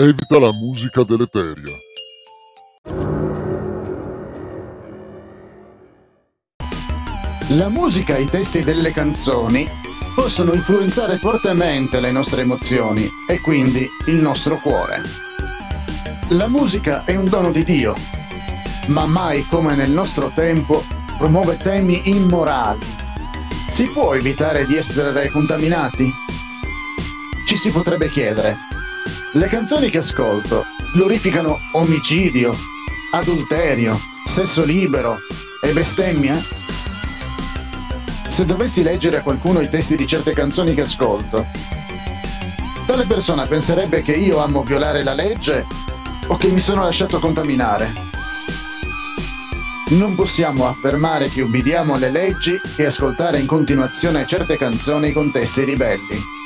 Evita la musica deleteria. La musica e i testi delle canzoni possono influenzare fortemente le nostre emozioni e quindi il nostro cuore. La musica è un dono di Dio, ma mai come nel nostro tempo promuove temi immorali. Si può evitare di essere contaminati? Ci si potrebbe chiedere. Le canzoni che ascolto glorificano omicidio, adulterio, sesso libero e bestemmia? Se dovessi leggere a qualcuno i testi di certe canzoni che ascolto, tale persona penserebbe che io amo violare la legge o che mi sono lasciato contaminare. Non possiamo affermare che ubbidiamo alle leggi e ascoltare in continuazione certe canzoni con testi ribelli.